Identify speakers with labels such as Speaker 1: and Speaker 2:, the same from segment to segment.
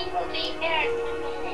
Speaker 1: into the.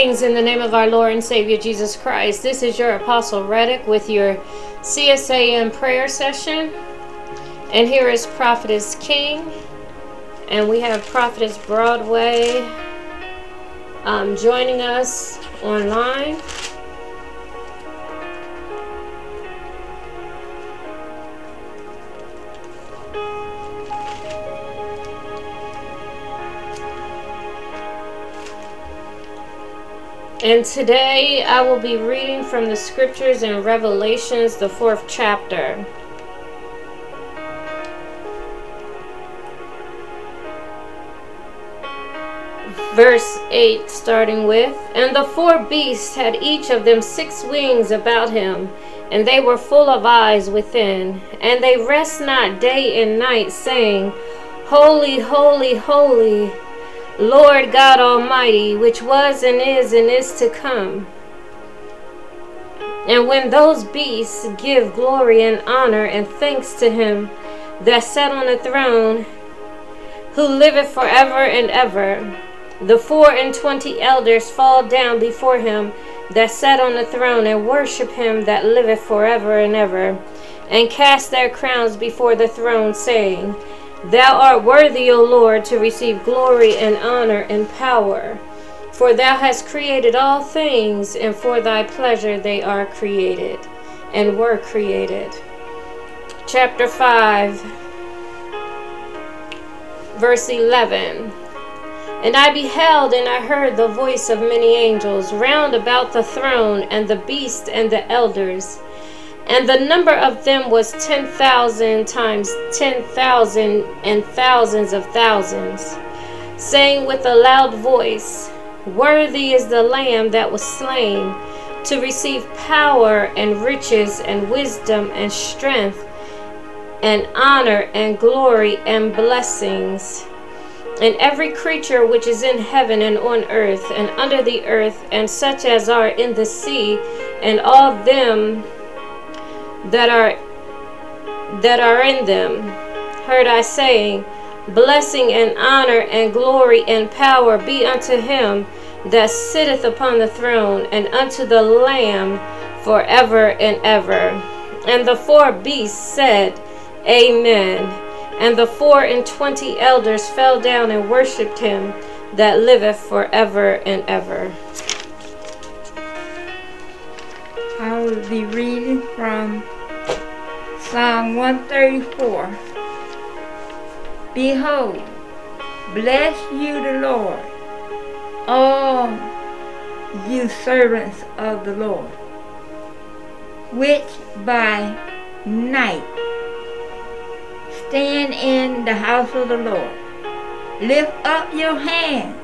Speaker 1: Greetings in the name of our Lord and Savior Jesus Christ. This is your Apostle Reddick with your CSAM prayer session. And here is Prophetess King. And we have Prophetess Broadway um, joining us online. And today I will be reading from the scriptures in Revelations, the fourth chapter. Verse 8, starting with And the four beasts had each of them six wings about him, and they were full of eyes within. And they rest not day and night, saying, Holy, holy, holy Lord God Almighty, which was and is and is to come. And when those beasts give glory and honor and thanks to him that sat on the throne, who liveth forever and ever, the four and twenty elders fall down before him that sat on the throne and worship him that liveth forever and ever, and cast their crowns before the throne, saying, Thou art worthy, O Lord, to receive glory and honor and power. For thou hast created all things, and for thy pleasure they are created and were created. Chapter 5, verse 11. And I beheld and I heard the voice of many angels round about the throne, and the beast and the elders and the number of them was 10,000 times 10,000 and thousands of thousands, saying with a loud voice, Worthy is the Lamb that was slain to receive power and riches and wisdom and strength and honor and glory and blessings. And every creature which is in heaven and on earth and under the earth, and such as are in the sea, and all them that are that are in them. Heard I saying blessing and honor and glory and power be unto him that sitteth upon the throne and unto the lamb forever and ever. And the four beasts said amen. And the four and twenty elders fell down and worshipped him that liveth forever and ever
Speaker 2: I will be reading from Psalm 134. Behold, bless you the Lord, all you servants of the Lord, which by night stand in the house of the Lord. Lift up your hands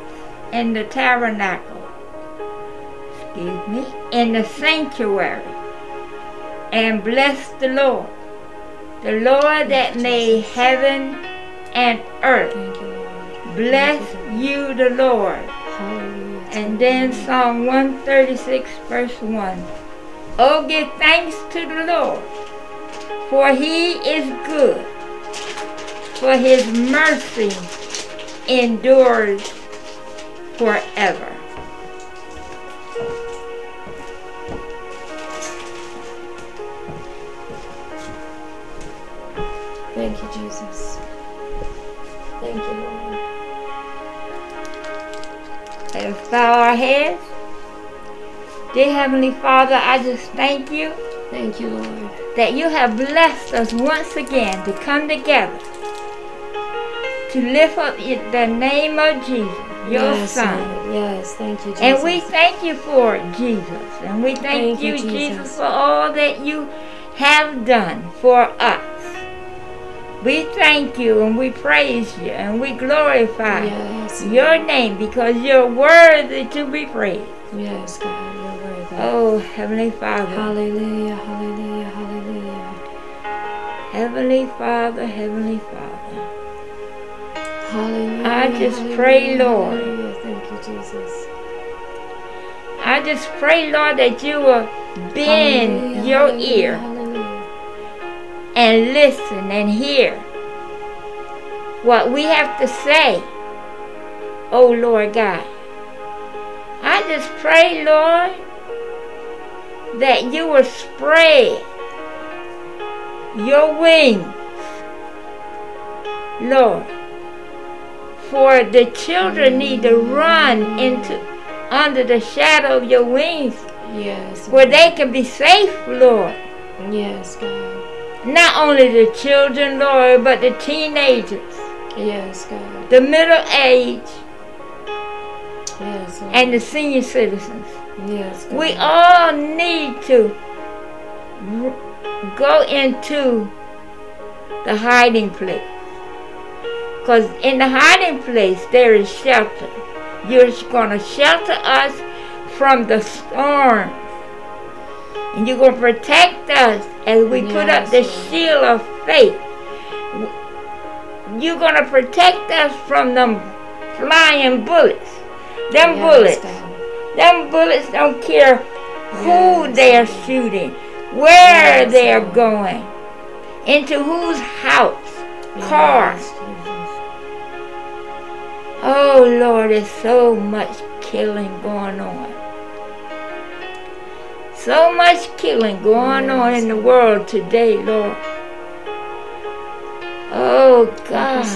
Speaker 2: in the tabernacle excuse me, in the sanctuary and bless the Lord. The Lord that made heaven and earth. Bless you, the Lord. And then Psalm 136, verse 1. Oh, give thanks to the Lord, for he is good, for his mercy endures forever. Bow our heads. Dear Heavenly Father, I just thank you.
Speaker 1: Thank you, Lord.
Speaker 2: That you have blessed us once again to come together to lift up the name of Jesus, your
Speaker 1: yes,
Speaker 2: Son.
Speaker 1: Lord. Yes, thank you, Jesus.
Speaker 2: And we thank you for it, Jesus. And we thank,
Speaker 1: Thank you,
Speaker 2: Jesus.
Speaker 1: Jesus.
Speaker 2: for all that you have done for us. We thank you and we praise you and we glorify
Speaker 1: Yes,
Speaker 2: your name because you're worthy to be praised.
Speaker 1: yes, God, you're worthy.
Speaker 2: Oh, Heavenly Father,
Speaker 1: Hallelujah, hallelujah, hallelujah.
Speaker 2: Heavenly Father, Heavenly Father.
Speaker 1: Hallelujah.
Speaker 2: I just
Speaker 1: hallelujah,
Speaker 2: pray, Lord.
Speaker 1: hallelujah. Thank you, Jesus.
Speaker 2: I just pray, Lord, that you will bend
Speaker 1: Hallelujah,
Speaker 2: your ear
Speaker 1: Hallelujah.
Speaker 2: And listen and hear what we have to say. Oh Lord God. I just pray, Lord, that you will spread your wings, Lord. For the children need to run into under the shadow of your wings
Speaker 1: Yes.
Speaker 2: where they can be safe, Lord.
Speaker 1: Yes, God.
Speaker 2: Not only the children, Lord, but the teenagers,
Speaker 1: Yes, God.
Speaker 2: the middle age,
Speaker 1: Yes. Lord.
Speaker 2: and the senior citizens.
Speaker 1: yes, God.
Speaker 2: We all need to go into the hiding place. Because in the hiding place, there is shelter. You're going to shelter us from the storm. And you're going to protect us as we put up the shield of faith. You're going to protect us from them flying bullets. Them
Speaker 1: Yes,
Speaker 2: bullets.
Speaker 1: God.
Speaker 2: Them bullets don't care who
Speaker 1: Yes,
Speaker 2: they are shooting, where
Speaker 1: Yes,
Speaker 2: they are
Speaker 1: Lord.
Speaker 2: going, into whose house, car. Oh Lord, there's so much killing going on. So much killing going on in the world today, Lord. Oh God.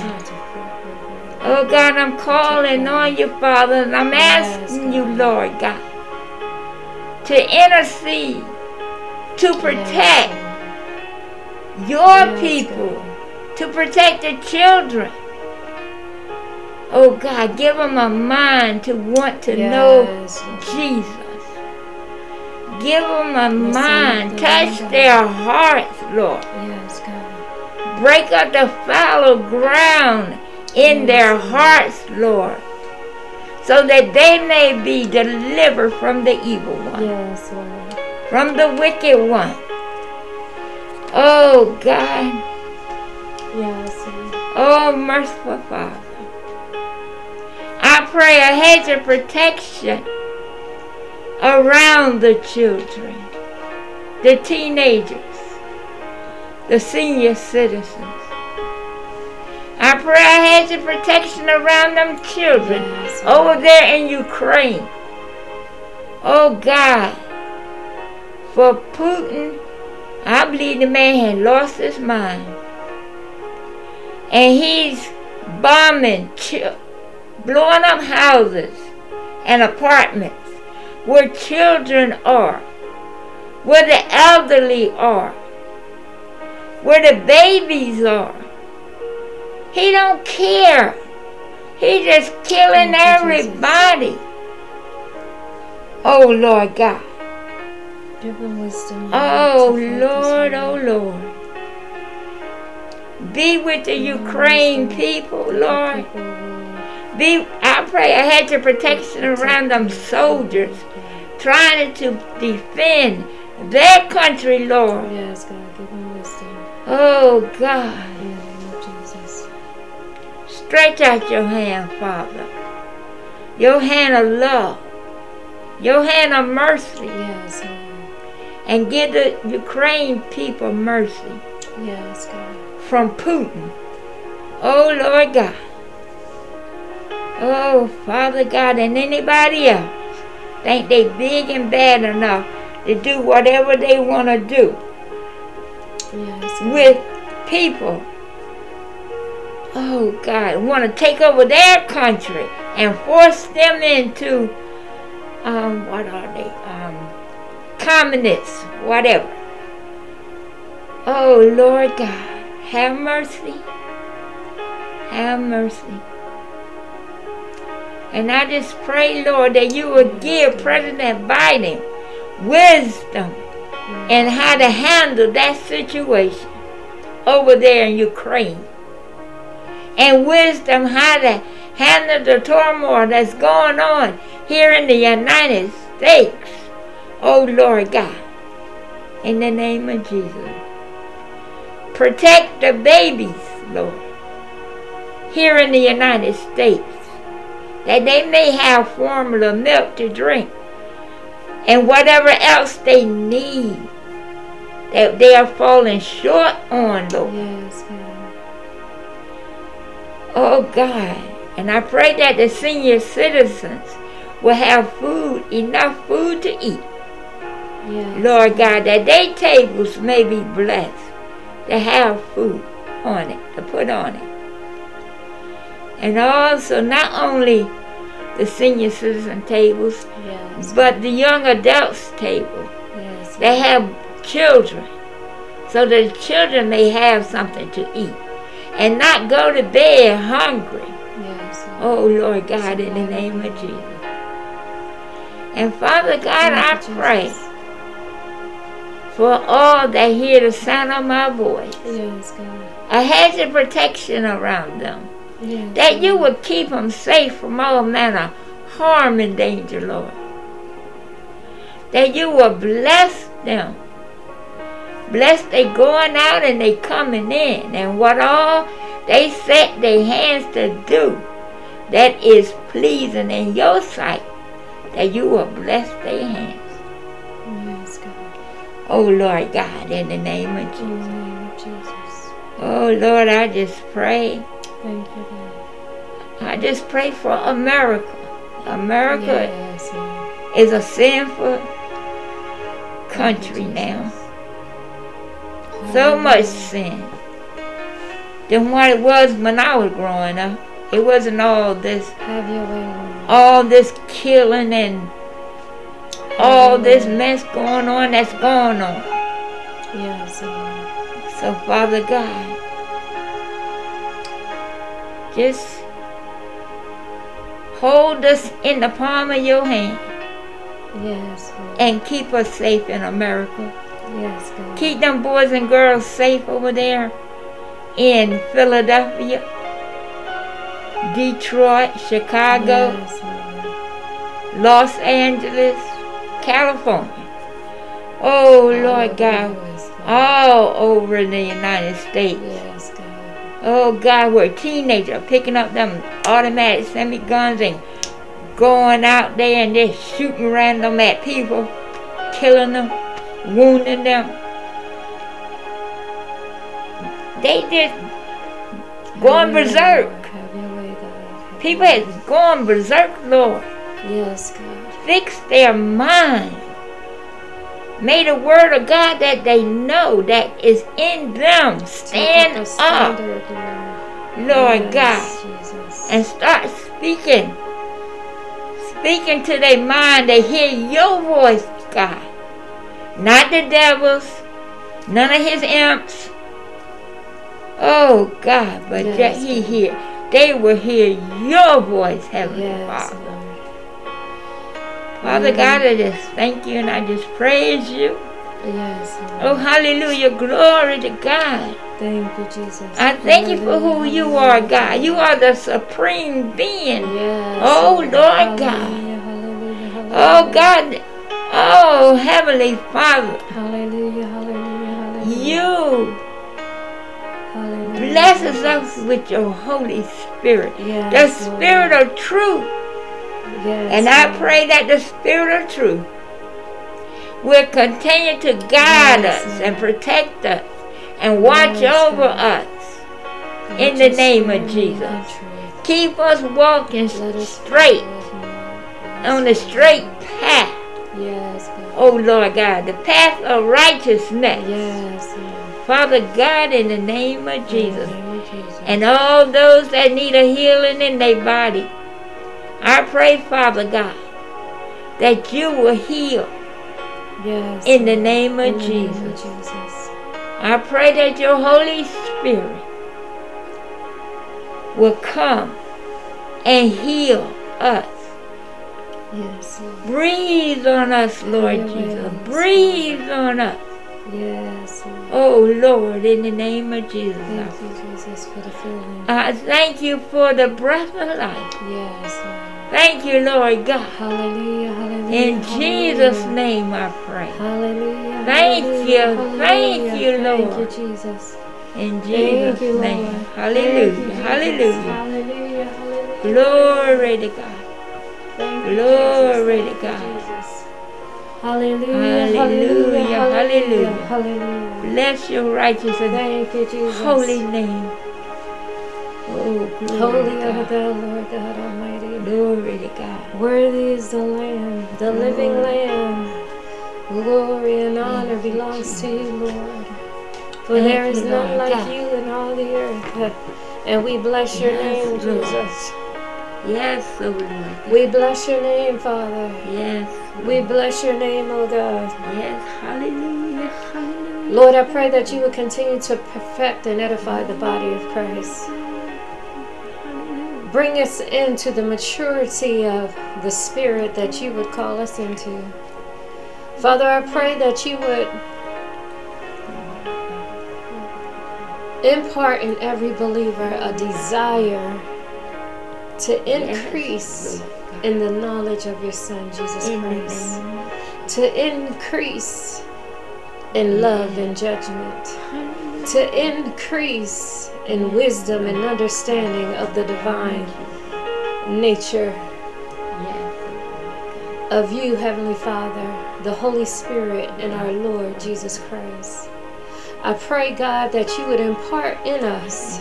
Speaker 2: Oh God, I'm calling on you, Father, and I'm asking you, Lord God, to intercede, to protect your people, to protect the children. Oh God, give them a mind to want to know
Speaker 1: Yes.
Speaker 2: Jesus. Give them a
Speaker 1: Receive
Speaker 2: mind,
Speaker 1: the
Speaker 2: touch
Speaker 1: Lord.
Speaker 2: their hearts, Lord.
Speaker 1: Yes, God.
Speaker 2: Break up the fallow ground in
Speaker 1: Yes,
Speaker 2: their hearts, Lord, so that they may be delivered from the evil one,
Speaker 1: Yes, Lord.
Speaker 2: from the wicked one. Oh God,
Speaker 1: Yes, Lord.
Speaker 2: oh merciful Father. I pray a hedge of protection around the children, the teenagers, the senior citizens. I pray a hedge of protection around them children
Speaker 1: Yes,
Speaker 2: over there in Ukraine. Oh God, for Putin, I believe the man had lost his mind. And he's bombing, blowing up houses and apartments where children are, where the elderly are, where the babies are. He don't care. He just killing
Speaker 1: Thank you, Jesus.
Speaker 2: everybody. Oh Lord God.
Speaker 1: Give them wisdom.
Speaker 2: Oh Lord, oh. Lord. Be with the Ukraine people, Lord. Be I pray a hedge of protection around them soldiers trying to defend their country, Lord.
Speaker 1: Yes, God. Give them wisdom.
Speaker 2: Oh God.
Speaker 1: In the name of Jesus.
Speaker 2: Stretch out your hand, Father. Your hand of love. Your hand of mercy.
Speaker 1: Yes, Lord.
Speaker 2: And give the Ukraine people mercy.
Speaker 1: Yes, God.
Speaker 2: from Putin. Oh Lord God. Oh Father God and anybody else think they big and bad enough to do whatever they want to do
Speaker 1: Yes.
Speaker 2: With people. Oh God, want to take over their country and force them into um what are they? Um communists, whatever. Oh Lord God, have mercy. Have mercy. And I just pray, Lord, that you would give President Biden wisdom and how to handle that situation over there in Ukraine. And wisdom how to handle the turmoil that's going on here in the United States. Oh Lord God, in the name of Jesus. Protect the babies, Lord, here in the United States, that they may have formula milk to drink and whatever else they need that they are falling short on, Lord.
Speaker 1: Yes.
Speaker 2: Oh God. And I pray that the senior citizens will have food, enough food to eat.
Speaker 1: Yes.
Speaker 2: Lord God, that their tables may be blessed to have food on it, to put on it. And also, not only the senior citizen tables,
Speaker 1: Yes.
Speaker 2: but the young adults table.
Speaker 1: Yes.
Speaker 2: They have children, so the children may have something to eat and not go to bed hungry.
Speaker 1: Yes.
Speaker 2: Oh, Lord God, in the name of Jesus. And Father God, I pray for all that hear the sound of my voice,
Speaker 1: Yes, God.
Speaker 2: a hedge of protection around them,
Speaker 1: Yes.
Speaker 2: that you would keep them safe from all manner of harm and danger, Lord. That you will bless them. Bless they going out and they coming in, and what all they set their hands to do that is pleasing in your sight, that you will bless their hands.
Speaker 1: Yes, God.
Speaker 2: Oh Lord God, in the name of Jesus.
Speaker 1: the name of Jesus.
Speaker 2: Oh Lord, I just pray.
Speaker 1: Thank you, God.
Speaker 2: I just pray for America. America
Speaker 1: Yes, Lord.
Speaker 2: is a sinful country now. So much sin. Than what it was when I was growing up. It wasn't all this
Speaker 1: Have your way, Lord.
Speaker 2: all this killing and all this mess going on that's going on.
Speaker 1: Yes, Lord.
Speaker 2: So Father God, just hold us in the palm of your hand
Speaker 1: Yes, Lord.
Speaker 2: and keep us safe in America.
Speaker 1: Yes, God.
Speaker 2: Keep them boys and girls safe over there in Philadelphia, Detroit, Chicago,
Speaker 1: Yes,
Speaker 2: Los Angeles, California. Oh Lord God, all over the United States.
Speaker 1: Yes, God.
Speaker 2: Oh God, we're teenagers picking up them automatic semi guns and going out there and just shooting random at people, killing them, wounding them. They just going
Speaker 1: Have your way,
Speaker 2: berserk.
Speaker 1: Lord. Have your way, God. Have
Speaker 2: People has gone berserk, Lord.
Speaker 1: Yes, God.
Speaker 2: Fix their mind. May the word of God that they know that is in them stand up,
Speaker 1: Lord.
Speaker 2: Lord God.
Speaker 1: Jesus.
Speaker 2: and start speaking. Speaking to their mind, they hear your voice, God. Not the devil's, none of his imps. Oh God, but
Speaker 1: Yes,
Speaker 2: that he hear. They will hear your voice, Heavenly
Speaker 1: yes,
Speaker 2: Father.
Speaker 1: Lord.
Speaker 2: Father. God, I just thank you and I just praise you.
Speaker 1: Yes, Lord.
Speaker 2: Oh hallelujah, glory to God.
Speaker 1: Thank you, Jesus.
Speaker 2: I thank you for who you are, God. You are the supreme being.
Speaker 1: Yes.
Speaker 2: Oh, Lord God.
Speaker 1: Hallelujah, oh, hallelujah, hallelujah.
Speaker 2: Oh God, oh Heavenly Father,
Speaker 1: Hallelujah, hallelujah, hallelujah.
Speaker 2: you
Speaker 1: Hallelujah,
Speaker 2: blesses us with your Holy Spirit, the
Speaker 1: Yes, Lord.
Speaker 2: Spirit of truth.
Speaker 1: Yes,
Speaker 2: And I pray that the Spirit of truth will continue to guide
Speaker 1: Yes,
Speaker 2: us and protect us and watch
Speaker 1: Yes,
Speaker 2: over
Speaker 1: God.
Speaker 2: us. In the name of Jesus. Keep us walking
Speaker 1: us
Speaker 2: straight
Speaker 1: follow with you.
Speaker 2: on the straight path.
Speaker 1: Yes, God.
Speaker 2: Oh Lord God, the path of righteousness.
Speaker 1: Yes.
Speaker 2: Father God, in the name of Jesus.
Speaker 1: the name of Jesus.
Speaker 2: and all those that need a healing in their body. I pray, Father God, that you will heal.
Speaker 1: yes,
Speaker 2: in the name of
Speaker 1: the name of
Speaker 2: Jesus.
Speaker 1: Jesus.
Speaker 2: I pray that your Holy Spirit will come and heal us.
Speaker 1: Yes, Lord.
Speaker 2: Breathe on us, Lord
Speaker 1: Yes.
Speaker 2: Jesus. Breathe on us.
Speaker 1: Yes, Lord.
Speaker 2: Oh, Lord, in the name of Jesus.
Speaker 1: Thank you, Jesus, for the feeling.
Speaker 2: I thank you for the breath of life.
Speaker 1: Yes, Lord.
Speaker 2: Thank you, Lord God.
Speaker 1: Hallelujah, hallelujah.
Speaker 2: In Jesus'
Speaker 1: hallelujah.
Speaker 2: name I pray.
Speaker 1: Hallelujah.
Speaker 2: Thank
Speaker 1: hallelujah,
Speaker 2: you, thank
Speaker 1: hallelujah.
Speaker 2: you,
Speaker 1: Thank
Speaker 2: Lord.
Speaker 1: you, Jesus.
Speaker 2: In Jesus'
Speaker 1: you,
Speaker 2: name.
Speaker 1: Thank you,
Speaker 2: Hallelujah. Hallelujah.
Speaker 1: Hallelujah. Hallelujah.
Speaker 2: Glory to God.
Speaker 1: Thank you,
Speaker 2: Glory
Speaker 1: Jesus.
Speaker 2: to
Speaker 1: Thank you,
Speaker 2: God.
Speaker 1: Jesus. Hallelujah.
Speaker 2: Hallelujah,
Speaker 1: Hallelujah.
Speaker 2: hallelujah.
Speaker 1: Hallelujah.
Speaker 2: Bless your righteous and
Speaker 1: Thank you, Jesus.
Speaker 2: holy name. Oh,
Speaker 1: Holy are
Speaker 2: God.
Speaker 1: thou, Lord God Almighty.
Speaker 2: Glory to God.
Speaker 1: Worthy is the Lamb, the living Lamb. Glory and honor
Speaker 2: Thank you,
Speaker 1: belongs to you, Lord. For
Speaker 2: Thank
Speaker 1: there is none like
Speaker 2: God.
Speaker 1: you in all the earth. And we bless your
Speaker 2: Yes,
Speaker 1: name,
Speaker 2: Lord.
Speaker 1: Jesus.
Speaker 2: Yes, oh Lord.
Speaker 1: We bless your name, Father.
Speaker 2: Yes.
Speaker 1: We bless your name, O God.
Speaker 2: Yes. Hallelujah. Hallelujah.
Speaker 1: Lord, I pray that you would continue to perfect and edify the body of Christ. Bring us into the maturity of the Spirit that you would call us into. Father, I pray that you would impart in every believer a desire to increase
Speaker 2: Yes, Lord God.
Speaker 1: in the knowledge of your Son, Jesus Christ. To increase in love and judgment. To increase in wisdom and understanding of the divine nature of you, Heavenly Father, the Holy Spirit, and our Lord Jesus Christ. I pray, God, that you would impart in us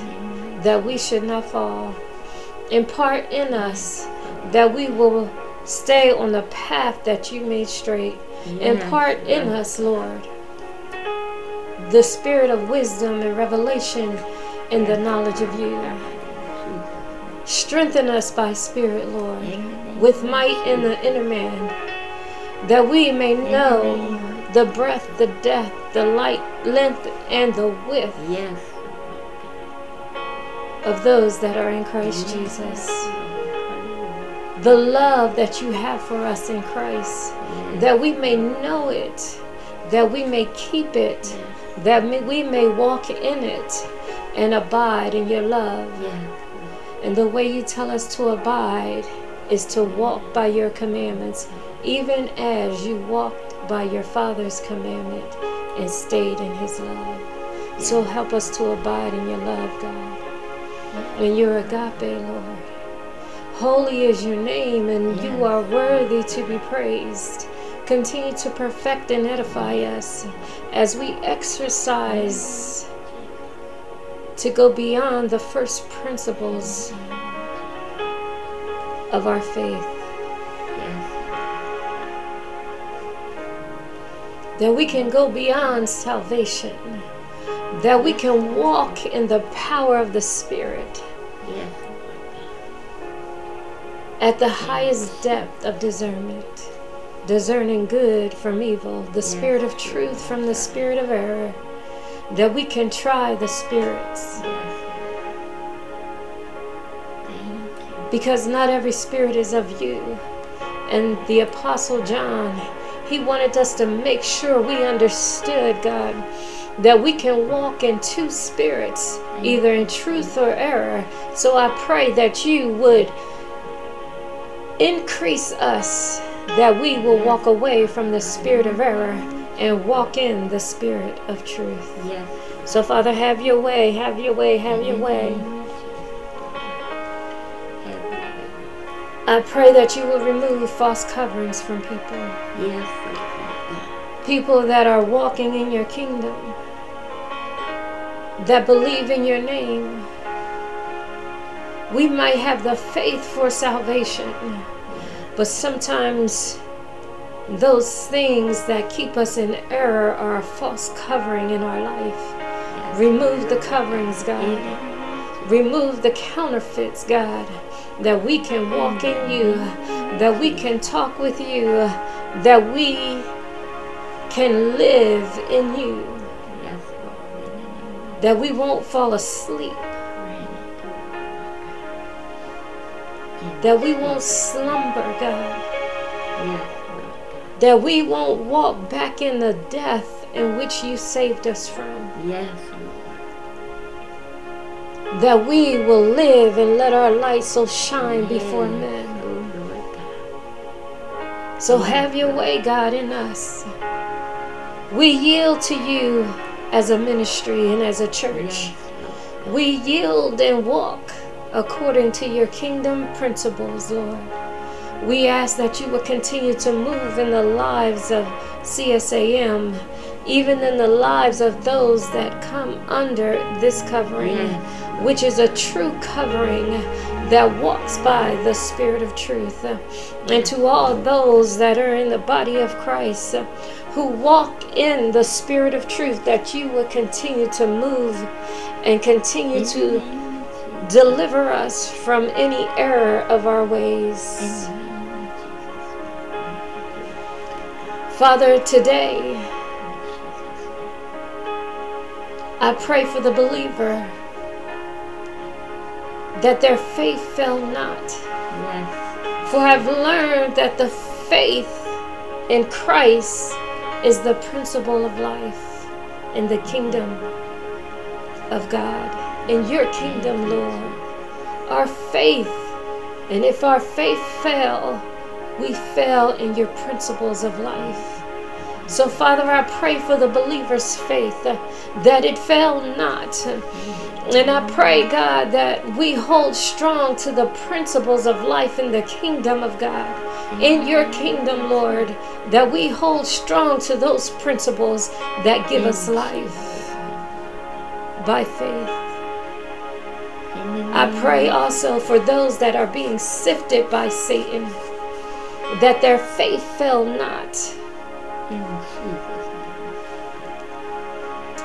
Speaker 1: that we should not fall. Impart in us that we will stay on the path that you made straight. Impart in us, Lord, the spirit of wisdom and revelation in the knowledge of you. Strengthen us by spirit, Lord, with might in the inner man, that we may know the breadth, the depth, the light, length, and the width
Speaker 2: Yes.
Speaker 1: of those that are in Christ Jesus. The love that you have for us in Christ, that we may know it, that we may keep it, that we may walk in it and abide in your love. And the way you tell us to abide is to walk by your commandments, even as you walked by your Father's commandment and stayed in his love. So help us to abide in your love, God. And your agape, Lord. Holy is your name, and you are worthy to be praised. Continue to perfect and edify us as we exercise to go beyond the first principles of our faith. That we can go beyond salvation. That we can walk in the power of the Spirit at the highest depth of discernment. Discerning good from evil, the spirit of truth from the spirit of error. That we can try the spirits. because not every spirit is of you. And the Apostle John, he wanted us to make sure we understood, God, that we can walk in two spirits, either in truth or error. So I pray that you would increase us, that we will walk away from the spirit of error and walk in the spirit of truth.
Speaker 2: Yes.
Speaker 1: So, Father, have your way, have your way, have your way. I pray that you will remove false coverings from people.
Speaker 2: Yes.
Speaker 1: People that are walking in your kingdom, that believe in your name. We might have the faith for salvation, but sometimes those things that keep us in error are a false covering in our life. Remove the coverings, God. Remove the counterfeits, God, that we can walk in you, that we can talk with you, that we can live in you,
Speaker 2: Yes,
Speaker 1: that we won't fall asleep that we won't slumber, God,
Speaker 2: Yes.
Speaker 1: That we won't walk back in the death in which you saved us from,
Speaker 2: Yes, Lord.
Speaker 1: that we will live and let our light so shine before
Speaker 2: Yes,
Speaker 1: men.
Speaker 2: Oh.
Speaker 1: So have your way, God, in us. We yield to you as a ministry and as a church.
Speaker 2: Yes,
Speaker 1: We yield and walk according to your kingdom principles, Lord. We ask that you will continue to move in the lives of CSAM, even in the lives of those that come under this covering,
Speaker 2: Yes.
Speaker 1: which is a true covering that walks by the Spirit of truth. And to all those that are in the body of Christ who walk in the Spirit of truth, that you will continue to move and continue
Speaker 2: In the
Speaker 1: to
Speaker 2: name of Jesus.
Speaker 1: deliver us from any error of our ways.
Speaker 2: the
Speaker 1: Father, today I pray for the believer that their faith fail not.
Speaker 2: Yes.
Speaker 1: For I've learned that the faith in Christ is the principle of life in the kingdom of God. In your kingdom, Lord. Our faith, and if our faith fail, we fail in your principles of life. So, Father, I pray for the believer's faith uh, that it fail not. And I pray, God, that we hold strong to the principles of life in the kingdom of God. In your kingdom, Lord, that we hold strong to those principles that give us life by faith. I pray also for those that are being sifted by Satan, that their faith fail not,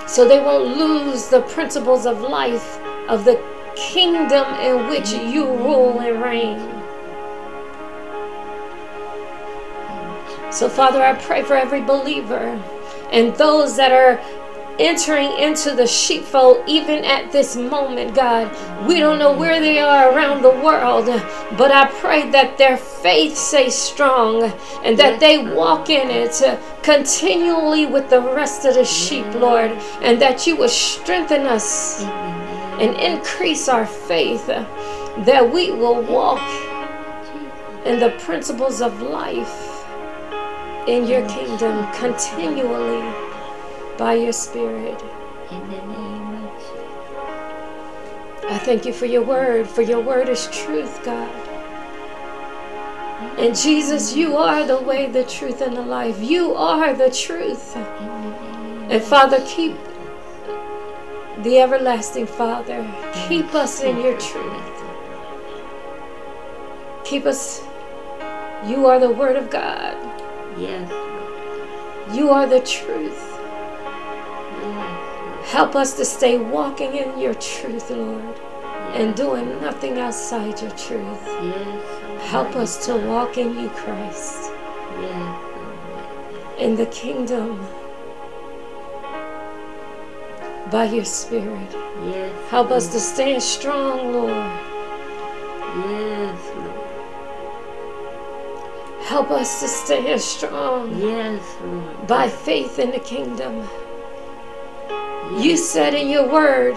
Speaker 1: so they won't lose the principles of life of the kingdom in which you rule and reign. So, Father, I pray for every believer and those that are entering into the sheepfold even at this moment, God. We don't know where they are around the world, but I pray that their faith stays strong and that they walk in it continually with the rest of the sheep, Lord, and that you will strengthen us and increase our faith, that we will walk in the principles of life in your kingdom continually by your spirit.
Speaker 2: In the name of Jesus.
Speaker 1: I thank you for your word, for your word is truth, God. And Jesus, you are the way, the truth, and the life. You are the truth.
Speaker 2: In the name
Speaker 1: And Father, keep the everlasting Father, keep us in your truth. Keep us. You are the word of God.
Speaker 2: Yes,
Speaker 1: You are the truth. Help us to stay walking in your truth, Lord,
Speaker 2: Lord.
Speaker 1: and doing nothing outside your truth. Help us to walk in you, Christ, in the kingdom by your Spirit.
Speaker 2: Yes.
Speaker 1: Help us to stand strong, Lord.
Speaker 2: Yes, Lord.
Speaker 1: Help us to stand strong
Speaker 2: Yes, Lord.
Speaker 1: by faith in the kingdom. You said in your word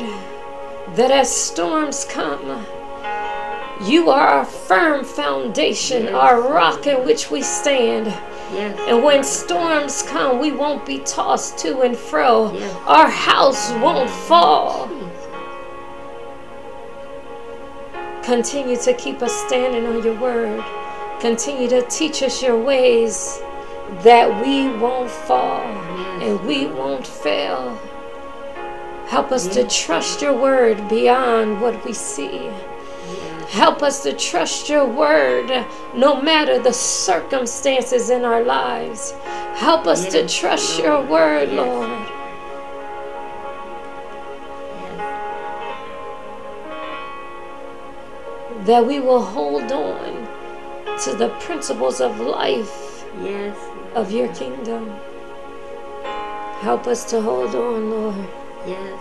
Speaker 1: that as storms come, you are our firm foundation,
Speaker 2: Yes.
Speaker 1: our rock in which we stand.
Speaker 2: Yes.
Speaker 1: And when storms come, we won't be tossed to and fro.
Speaker 2: Yes.
Speaker 1: Our house won't fall. Continue to keep us standing on your word. Continue to teach us your ways that we won't fall and we won't fail. Help us to trust your word beyond what we see. Help us to trust your word no matter the circumstances in our lives. Help us to trust your word, Lord. That we will hold on to the principles of life
Speaker 2: Yes.
Speaker 1: of your kingdom. Help us to hold on, Lord.
Speaker 2: Yes.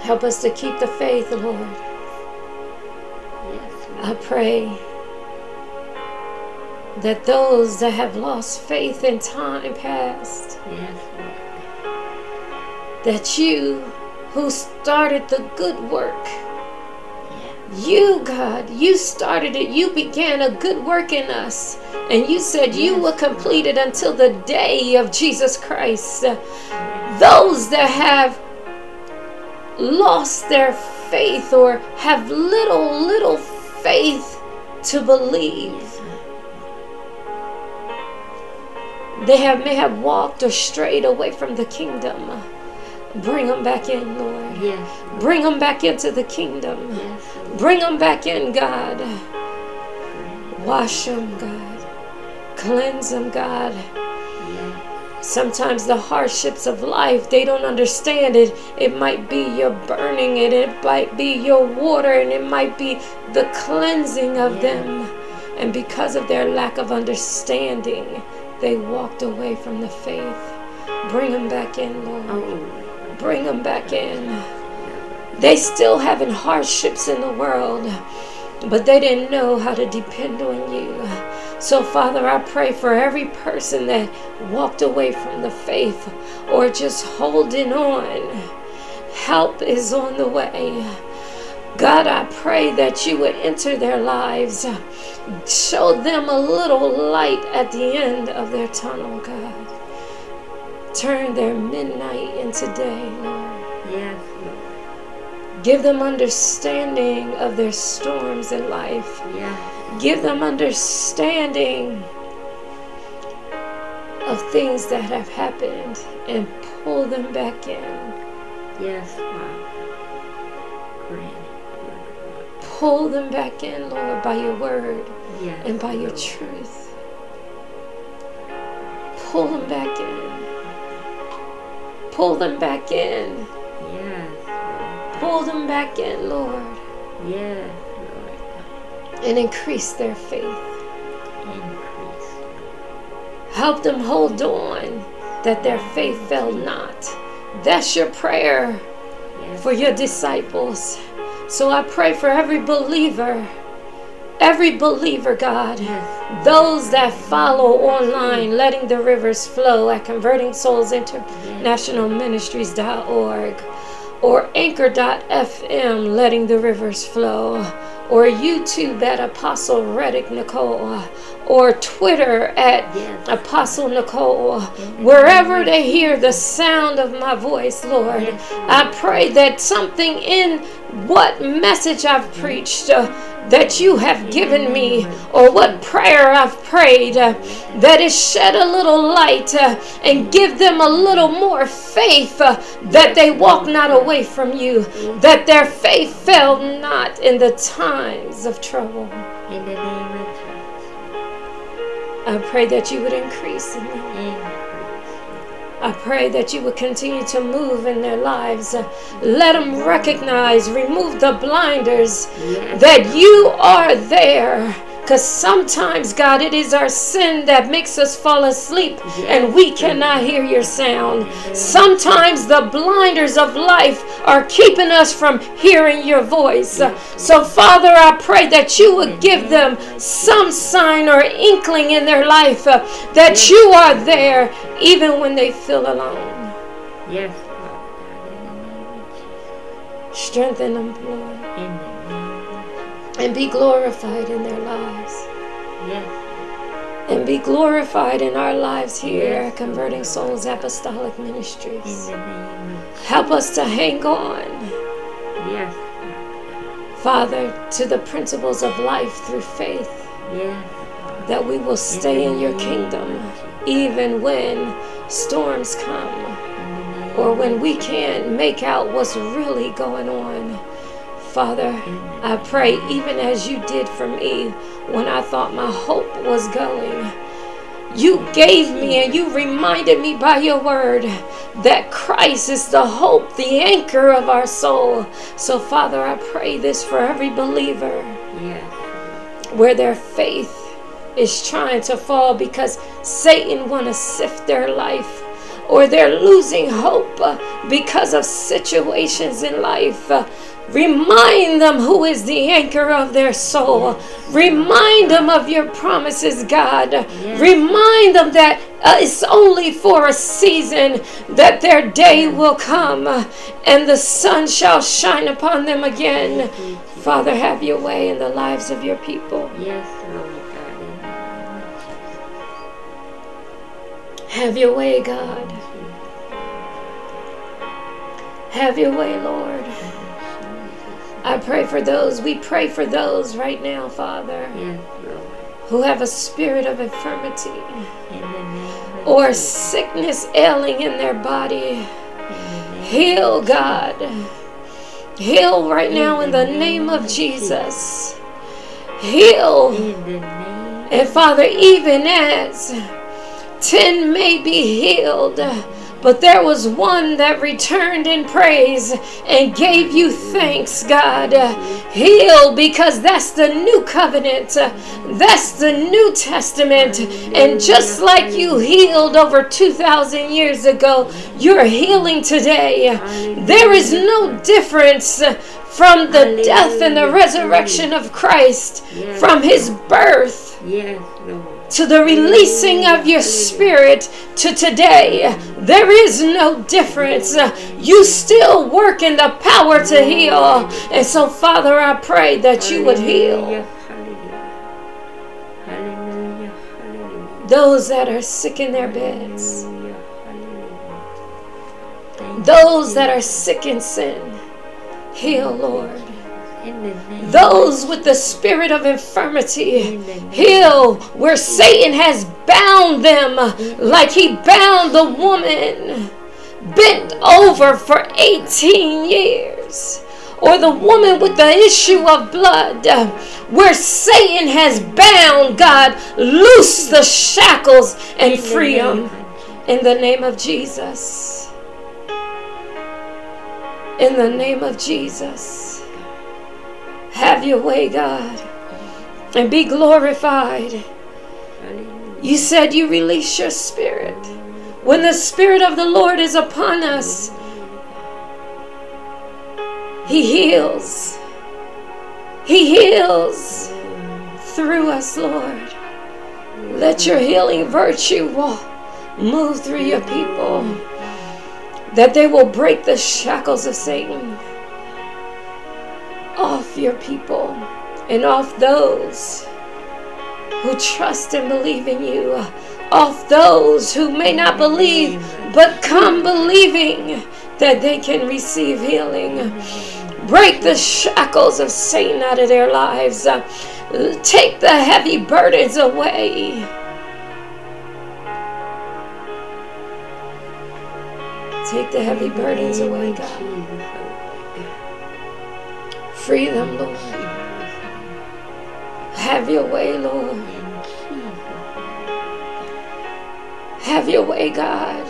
Speaker 1: Help us to keep the faith, Lord.
Speaker 2: Yes.
Speaker 1: I pray that those that have lost faith in time past,
Speaker 2: Yes, Lord.
Speaker 1: that you who started the good work,
Speaker 2: Yes.
Speaker 1: you, God, you started it. You began a good work in us. And you said you will complete it until the day of Jesus Christ. Those that have lost their faith or have little, little faith to believe, they have may have walked or strayed away from the kingdom. Bring them back in, Lord.
Speaker 2: Yes, Lord.
Speaker 1: Bring them back into the kingdom.
Speaker 2: Yes,
Speaker 1: Bring them back in, God. Wash them, God. Cleanse them, God. Sometimes the hardships of life, they don't understand it. It might be your burning it, it might be your water, and it might be the cleansing of
Speaker 2: Yeah.
Speaker 1: them. And because of their lack of understanding, they walked away from the faith. Bring them back in, Lord.
Speaker 2: Oh,
Speaker 1: Bring them back in. They still having hardships in the world, but they didn't know how to depend on you. So, Father, I pray for every person that walked away from the faith or just holding on. Help is on the way. God, I pray that you would enter their lives. Show them a little light at the end of their tunnel, God. Turn their midnight into day, Lord.
Speaker 2: yes, Lord.
Speaker 1: Give them understanding of their storms in life.
Speaker 2: Yes,
Speaker 1: Give them understanding of things that have happened and pull them back in.
Speaker 2: yes, it, Lord.
Speaker 1: Pull them back in, Lord, by your word
Speaker 2: Yes,
Speaker 1: and by your truth. Pull them back in. Pull them back in.
Speaker 2: Yes, Lord.
Speaker 1: Pull them back in, Lord.
Speaker 2: Yes.
Speaker 1: And increase their faith.
Speaker 2: Increase.
Speaker 1: Help them hold on that their faith fail not. That's your prayer
Speaker 2: Yes,
Speaker 1: for your disciples. So I pray for every believer, every believer, God.
Speaker 2: yes,
Speaker 1: Those that follow online, letting the rivers flow at Converting Souls International Ministries.org or Anchor.fm, letting the rivers flow, or YouTube at Apostle Reddick Nicole, or Twitter at
Speaker 2: Yes.
Speaker 1: Apostle Nicole. Wherever they hear the sound of my voice, Lord, I pray that something in what message I've preached, uh, that you have given me, or what prayer I've prayed, uh, that it shed a little light uh, and give them a little more faith uh, that they walk not away from you, that their faith fell not in the times of trouble. I pray that you would increase in them.
Speaker 2: Increase.
Speaker 1: I pray that you would continue to move in their lives. Let them recognize, remove the blinders
Speaker 2: Yes.
Speaker 1: that you are there. Because sometimes, God, it is our sin that makes us fall asleep and we cannot hear your sound. Sometimes the blinders of life are keeping us from hearing your voice. So, Father, I pray that you would give them some sign or inkling in their life uh, that you are there even when they feel alone.
Speaker 2: Yes, Father God, in the name of Jesus.
Speaker 1: Strengthen them, Lord,
Speaker 2: In the name of
Speaker 1: and be glorified in their lives. And be glorified in our lives here at Converting Souls Apostolic Ministries. Help us to hang on,
Speaker 2: Yes,
Speaker 1: Father, to the principles of life through faith,
Speaker 2: yes,
Speaker 1: that we will stay in your kingdom even when storms come
Speaker 2: In the name
Speaker 1: or when we can't make out what's really going on. Father, I pray, even as you did for me when I thought my hope was going, you gave me and you reminded me by your word that Christ is the hope, the anchor of our soul. So, Father, I pray this for every believer
Speaker 2: Yes,
Speaker 1: where their faith is trying to fall because Satan want to sift their life or they're losing hope uh, because of situations in life. Remind them who is the anchor of their soul. Remind them of your promises, God. Remind them that uh, it's only for a season that their day will come and the sun shall shine upon them again. Father, have your way in the lives of your people.
Speaker 2: Yes, Lord God.
Speaker 1: Have your way, God. Have your way, Lord. I pray for those, we pray for those right now, Father,
Speaker 2: Lord.
Speaker 1: who have a spirit of infirmity
Speaker 2: In the name of
Speaker 1: or sickness ailing in their body. Heal, God. Heal right now in the name of Jesus. Heal. And Father, even as ten may be healed, but there was one that returned in praise and gave you thanks, God. Heal because that's the new covenant, that's the New Testament. And just like you healed over 2,000 years ago, you're healing today. There is no difference from the death and the resurrection of Christ, from his birth
Speaker 2: Yes, Lord.
Speaker 1: To the releasing of your spirit to today. There is no difference. You still work in the power to heal. And so, Father, I pray that you would heal those that are sick in their beds, those that are sick in sin. Heal, Lord. Those with the spirit of infirmity. Heal where Satan has bound them like he bound the woman bent over for 18 years. Or the woman with the issue of blood, where Satan has bound God, loose the shackles and free them in the name of Jesus. In the name of Jesus. Have your way, God, and be glorified. You said you release your spirit. When the Spirit of the Lord is upon us, He heals. He heals through us, Lord. Let your healing virtue walk, move through your people, that they will break the shackles of Satan off your people and off those who trust and believe in you, off those who may not believe but come believing that they can receive healing. Break the shackles of Satan out of their lives. Take the heavy burdens away. Take the heavy burdens away, God. Free them, Lord. Have your way, Lord. Have your way, God.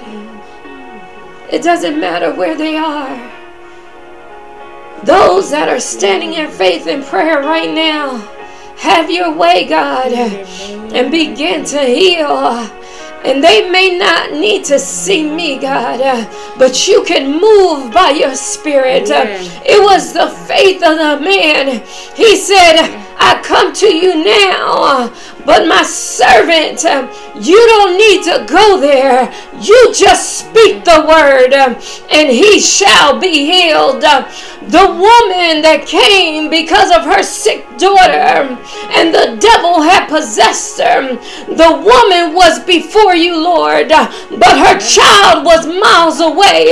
Speaker 1: It doesn't matter where they are. Those that are standing in faith and prayer right now, have your way, God, and begin to heal. And they may not need to see me, God, uh, but you can move by your spirit. Uh, It was the faith of the man. He said, I come to you now, but my servant, uh, you don't need to go there. You just speak the word, uh, and he shall be healed. Uh, The woman that came because of her sick daughter, and the devil had possessed her, the woman was before you, Lord, uh, but her child was miles away,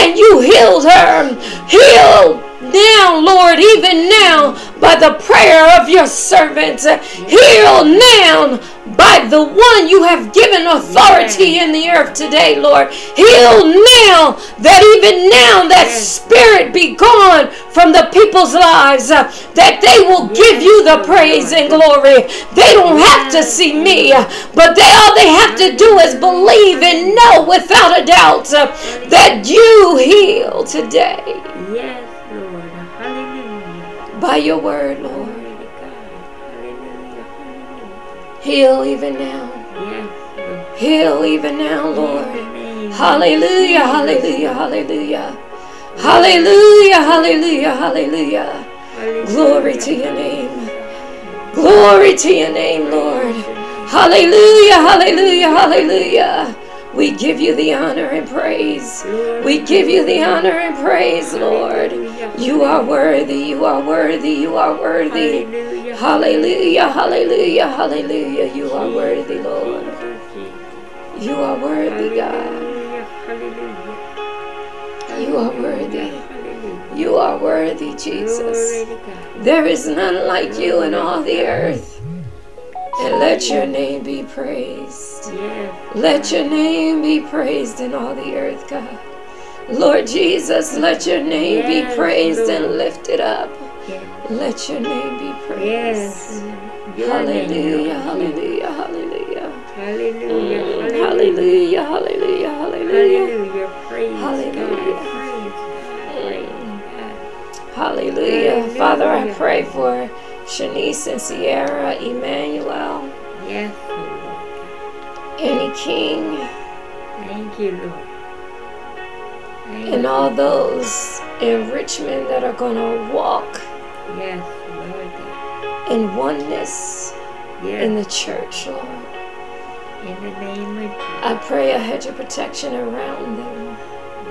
Speaker 1: and you healed her. Heal now, Lord, even now, by the prayer of your servant. Heal now by the one you have given authority in the earth today, Lord. Heal now, that even now that spirit be gone from the people's lives, uh, that they will give you the praise and glory. They don't have to see me, uh, but they all they have to do is believe and know without a doubt uh, that you heal today
Speaker 2: Yes.
Speaker 1: By your word, Lord. Heal even now. Heal even now, Lord. Hallelujah, hallelujah, hallelujah. Hallelujah, hallelujah, hallelujah. Glory to your name. Glory to your name, Lord. Hallelujah, hallelujah, hallelujah. We give you the honor and praise. We give you the honor and praise, Lord. You are worthy, you are worthy, you are worthy. Hallelujah, hallelujah, hallelujah. You are worthy, Lord. You are worthy, God. You are worthy. You are worthy, Jesus. There is none like you in all the earth. And let your name be praised. Let your name be praised in all the earth, God. Lord Jesus, let your name be praised and lifted up. Let your name be praised. Hallelujah, hallelujah, hallelujah.
Speaker 2: Hallelujah.
Speaker 1: Mm, Hallelujah, hallelujah, hallelujah.
Speaker 2: Hallelujah. Praise
Speaker 1: Hallelujah.
Speaker 2: God. Praise. Praise God.
Speaker 1: Hallelujah. Father, I pray for Shanice and Sierra, Emmanuel,
Speaker 2: Yes, Lord.
Speaker 1: Annie King,
Speaker 2: Thank you, Lord. Thank
Speaker 1: and all those in Richmond that are going to walk
Speaker 2: Yes, Lord
Speaker 1: in oneness
Speaker 2: Yes,
Speaker 1: in the church, Lord.
Speaker 2: in the name of Jesus.
Speaker 1: I pray a hedge of protection around them.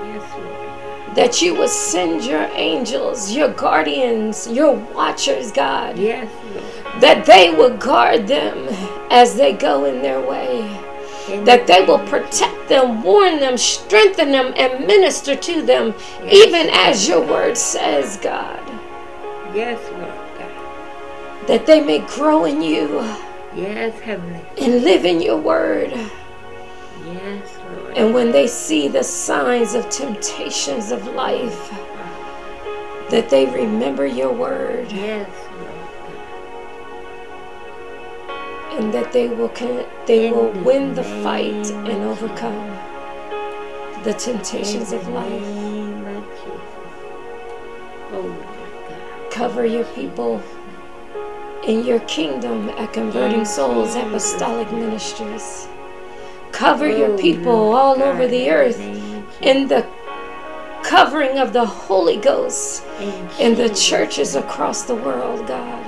Speaker 2: Yes, Lord.
Speaker 1: That you would send your angels, your guardians, your watchers, God.
Speaker 2: Yes, Lord.
Speaker 1: That they would guard them as they go in their way. That they will protect them, warn them, strengthen them, and minister to them,
Speaker 2: Yes.
Speaker 1: even as your word says, God,
Speaker 2: Yes, Lord God.
Speaker 1: that they may grow in you
Speaker 2: Yes, Heavenly.
Speaker 1: and live in your word.
Speaker 2: Yes, Lord.
Speaker 1: And when they see the signs of temptations of life, that they remember your word
Speaker 2: Yes, Lord
Speaker 1: and that they will con- they will win the fight and overcome the temptations of life.
Speaker 2: name of Jesus. Lord God.
Speaker 1: Cover your people in your kingdom at Converting Souls Apostolic. Ministries. Cover your
Speaker 2: Oh,
Speaker 1: people all over the earth
Speaker 2: name of Jesus.
Speaker 1: in the covering of the Holy Ghost in the churches across the world, God.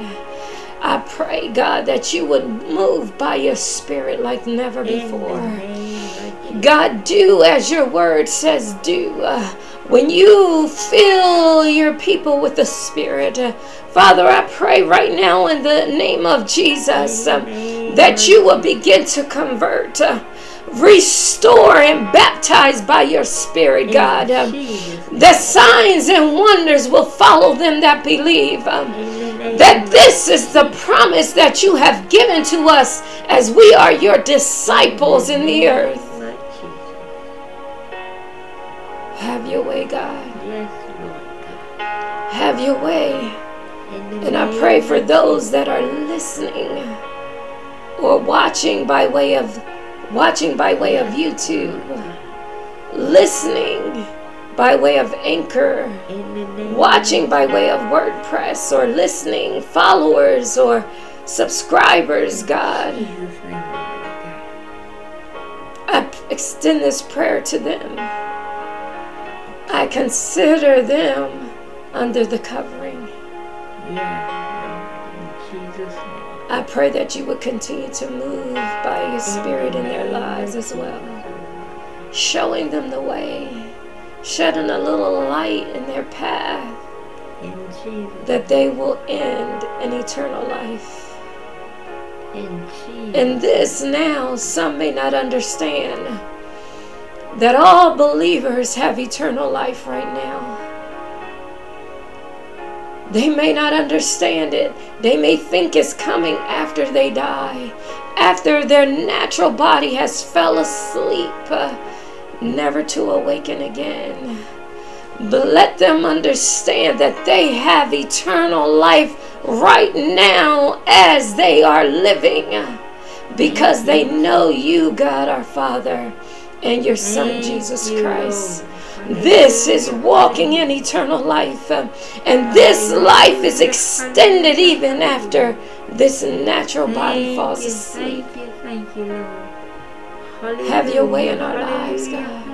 Speaker 1: I pray, God, that you would move by your spirit like never before.
Speaker 2: name of Jesus.
Speaker 1: God, do as your word says, do. Uh, when you fill your people with the Spirit, uh, Father, I pray right now in the name of Jesus
Speaker 2: the name
Speaker 1: that you will begin to convert, uh, restore, and baptize by your Spirit, God. Um, that signs and wonders will follow them that believe. Um,
Speaker 2: the
Speaker 1: that this is the promise that you have given to us as we are your disciples in the earth.
Speaker 2: name of Jesus.
Speaker 1: Have your way, God.
Speaker 2: Yes, Lord God.
Speaker 1: Have your way. And I pray for those that are listening or watching by way of watching by way of YouTube, listening by way of Anchor,
Speaker 2: In the name
Speaker 1: watching by way of WordPress or listening, followers or subscribers, God.
Speaker 2: Jesus' name, Lord God.
Speaker 1: I extend this prayer to them. I consider them under the covering.
Speaker 2: Yeah, Lord. In Jesus' name.
Speaker 1: I pray that you would continue to move by your spirit in their lives as well, showing them the way, shedding a little light in their path,
Speaker 2: In Jesus'
Speaker 1: that they will end in eternal life.
Speaker 2: In Jesus'
Speaker 1: And this now, some may not understand that all believers have eternal life right now. They may not understand it. They may think it's coming after they die, after their natural body has fell asleep, uh, never to awaken again. But let them understand that they have eternal life right now as they are living because they know you, God our Father, and your Son, Jesus Christ. This is walking in eternal life, and this life is extended even after this natural body falls asleep.
Speaker 2: Thank you, thank you, Lord.
Speaker 1: Have your way in our lives, God.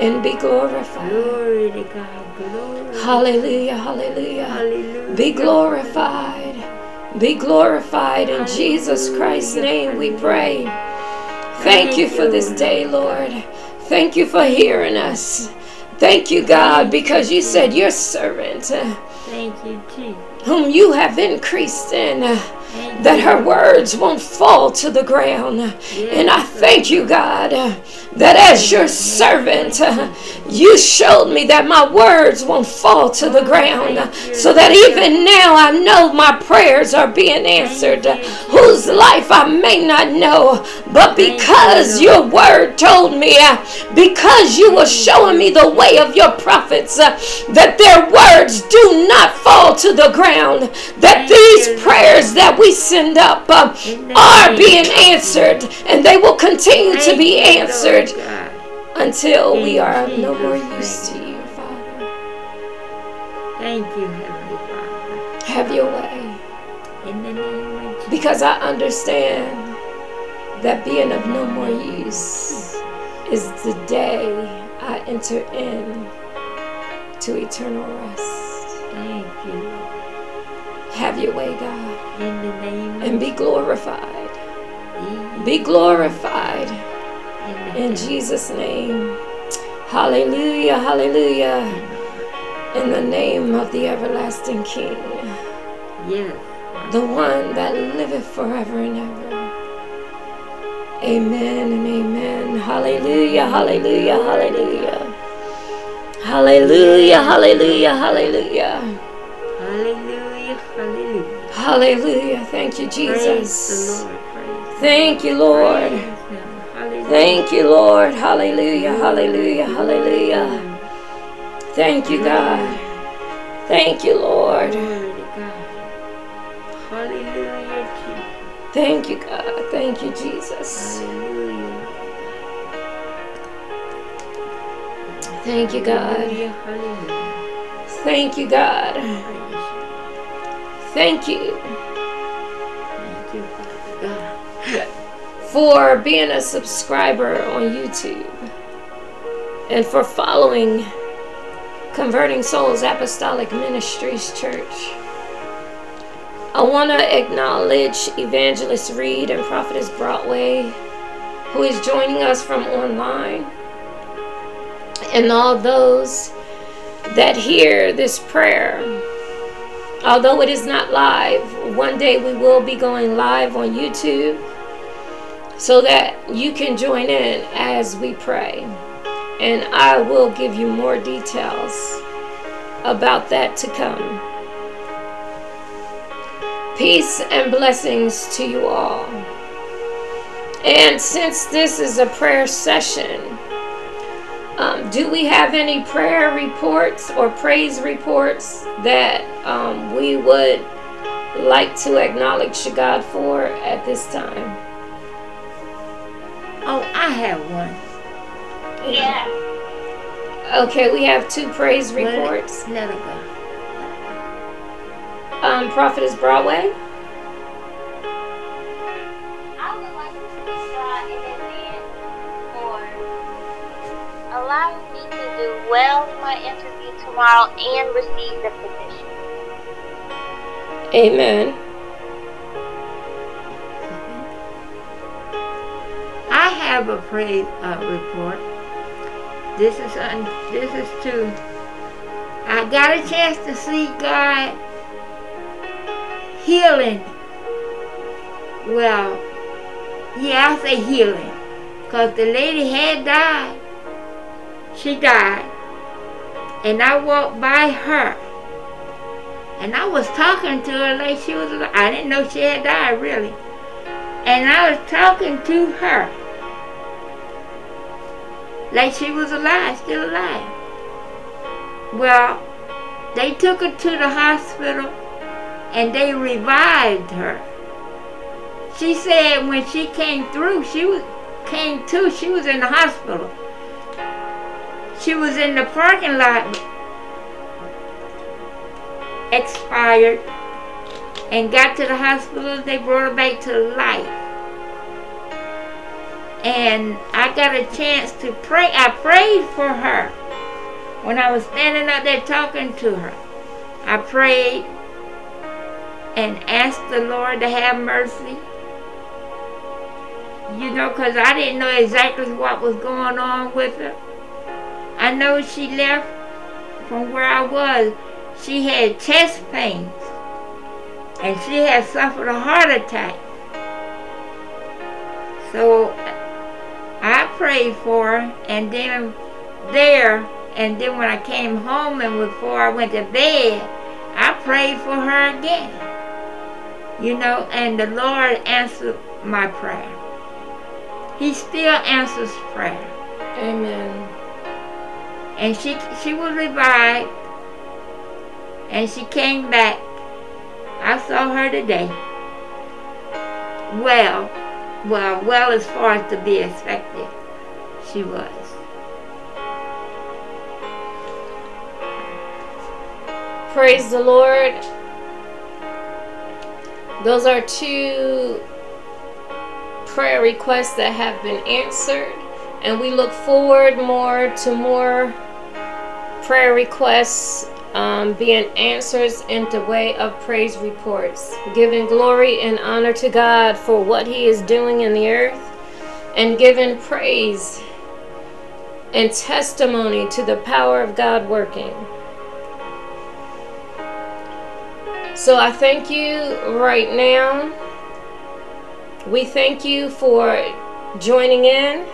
Speaker 1: and be glorified.
Speaker 2: Glory to God. Glory.
Speaker 1: Hallelujah, hallelujah.
Speaker 2: Hallelujah.
Speaker 1: Be glorified. Be glorified in Jesus Christ's name we pray. Thank you for this day, Lord. Thank you for hearing us. Thank you, God, because you said your servant, uh,
Speaker 2: Thank you, Jesus.
Speaker 1: whom you have increased in, uh, that her words won't fall to the ground. And I thank you, God, that as your servant, you showed me that my words won't fall to the ground. So that even now I know my prayers are being answered, whose life I may not know. But because your word told me, because you were showing me the way of your prophets, that their words do not fall to the ground, that these prayers that we send up uh, are being answered, and they will continue to be
Speaker 2: you, Lord
Speaker 1: until we are of no more use to you, Father.
Speaker 2: Thank you, Heavenly Father.
Speaker 1: Have your way.
Speaker 2: In the name of.
Speaker 1: Because I understand that being of no more use is the day I enter in to eternal rest.
Speaker 2: Thank you,
Speaker 1: Have your way, God,
Speaker 2: In the name of
Speaker 1: and be glorified. Be glorified
Speaker 2: In
Speaker 1: in Jesus' name. Hallelujah, hallelujah. In the name of the everlasting King,
Speaker 2: Yes.
Speaker 1: the one that liveth forever and ever. Amen and amen. Hallelujah, hallelujah, hallelujah. Hallelujah, hallelujah, hallelujah.
Speaker 2: Hallelujah. Hallelujah.
Speaker 1: Hallelujah. Thank you, Jesus.
Speaker 2: the Lord. Praise
Speaker 1: Thank you, Lord. Thank you, Lord. Hallelujah, hallelujah, hallelujah. Thank you, God. Thank you, Lord. Thank you, God. Thank you, Jesus. Thank you, God. Thank you, God. Thank you.
Speaker 2: Thank you, God.
Speaker 1: For being a subscriber on YouTube and for following Converting Souls Apostolic Ministries Church. I want to acknowledge Evangelist Reed and Prophetess Broadway, who is joining us from online, and all those that hear this prayer. Although it is not live, one day we will be going live on YouTube so that you can join in as we pray. And I will give you more details about that to come. Peace and blessings to you all. And since this is a prayer session, um, do we have any prayer reports or praise reports that um, we would like to acknowledge God for at this time?
Speaker 2: Oh, I have one.
Speaker 3: Yeah.
Speaker 1: Okay, we have two praise
Speaker 2: Let it-
Speaker 1: reports.
Speaker 2: Let her go.
Speaker 1: Um, Prophetess Broadway.
Speaker 3: I would like to thank in advance for allowing me to do well in my interview tomorrow and receive the position.
Speaker 1: Amen.
Speaker 2: I have a praise uh, report. This is un, this is to. I got a chance to see God healing. Well, yeah, I say healing, cause the lady had died. She died, and I walked by her, and I was talking to her like she was. I didn't know she had died really, and I was talking to her like she was alive, still alive. Well, they took her to the hospital and they revived her. She said when she came through, she was came to, she was in the hospital. She was in the parking lot, expired, and got to the hospital. They brought her back to life. And I got a chance to pray. I prayed for her when I was standing up there talking to her. I prayed and asked the Lord to have mercy. You know, because I didn't know exactly what was going on with her. I know she left from where I was. She had chest pains and she had suffered a heart attack. So I prayed for her, and then there, and then when I came home and before I went to bed, I prayed for her again. You know, and the Lord answered my prayer. He still answers prayer.
Speaker 1: Amen.
Speaker 2: And she she was revived, and she came back. I saw her today. Well, well, well as far as to be expected, she was.
Speaker 1: Praise the Lord. Those are two prayer requests that have been answered, and we look forward more to more prayer requests um, being answers in the way of praise reports, giving glory and honor to God for what He is doing in the earth, and giving praise and testimony to the power of God working. So I thank you right now. We thank you for joining in.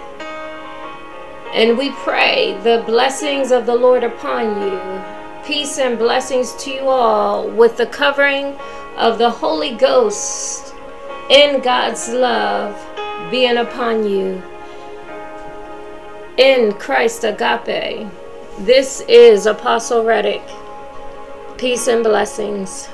Speaker 1: And we pray the blessings of the Lord upon you. Peace and blessings to you all with the covering of the Holy Ghost in God's love being upon you. In Christ agape. This is Apostle Reddick. Peace and blessings.